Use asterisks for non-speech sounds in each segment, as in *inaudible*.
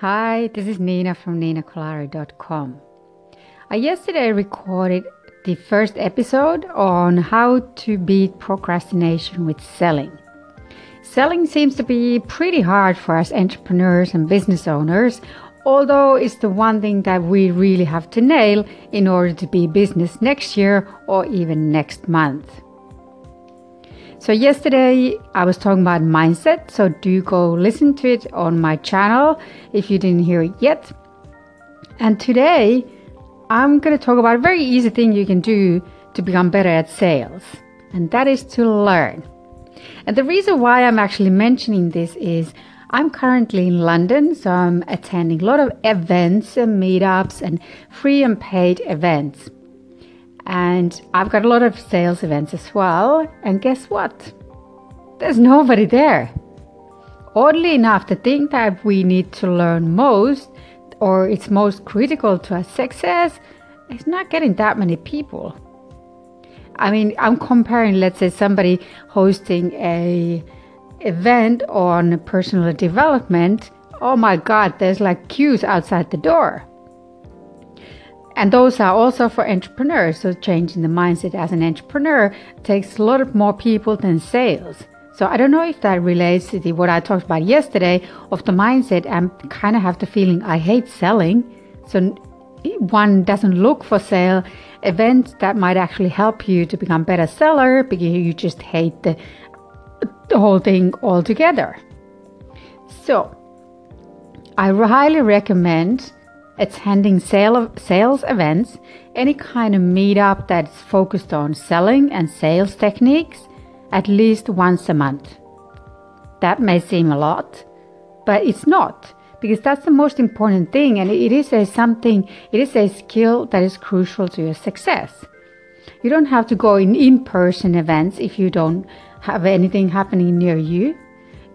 Hi, this is Nina from ninakolari.com. Uh, I yesterday recorded the first episode on how to beat procrastination with selling. Selling seems to be pretty hard for us entrepreneurs and business owners, although it's the one thing that we really have to nail in order to be business next year or even next month. So, yesterday I was talking about mindset, so do go listen to it on my channel if you didn't hear it yet. And today I'm going to talk about a very easy thing you can do to become better at sales, and that is to learn. And the reason why I'm actually mentioning this is I'm currently in London, so I'm attending a lot of events and meetups and free and paid events. And I've got a lot of sales events as well. And guess what? There's nobody there. Oddly enough, the thing that we need to learn most, or it's most critical to our success, is not getting that many people. I mean, I'm comparing, let's say, somebody hosting a event on personal development. Oh my God, there's like queues outside the door. And those are also for entrepreneurs. So changing the mindset as an entrepreneur takes a lot more people than sales. So I don't know if that relates to the, what I talked about yesterday of the mindset. I kind of have the feeling I hate selling. So one doesn't look for sale events that might actually help you to become better seller because you just hate the, the whole thing altogether. So I highly recommend attending sale sales events, any kind of meetup that's focused on selling and sales techniques at least once a month. That may seem a lot, but it's not because that's the most important thing and it is a something it is a skill that is crucial to your success. You don't have to go in in-person events if you don't have anything happening near you.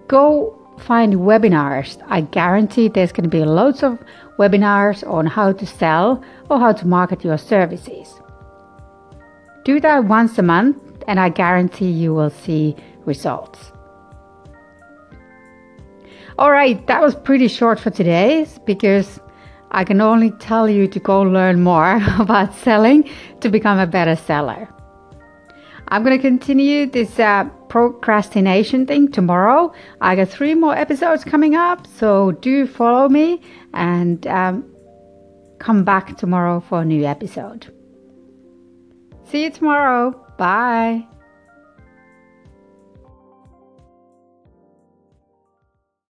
Go find webinars. I guarantee there's going to be loads of webinars on how to sell or how to market your services. Do that once a month, and I guarantee you will see results. All right, that was pretty short for today because I can only tell you to go learn more *laughs* about selling to become a better seller. I'm going to continue this uh, procrastination thing tomorrow. I got three more episodes coming up, so do follow me and um, come back tomorrow for a new episode. See you tomorrow. Bye.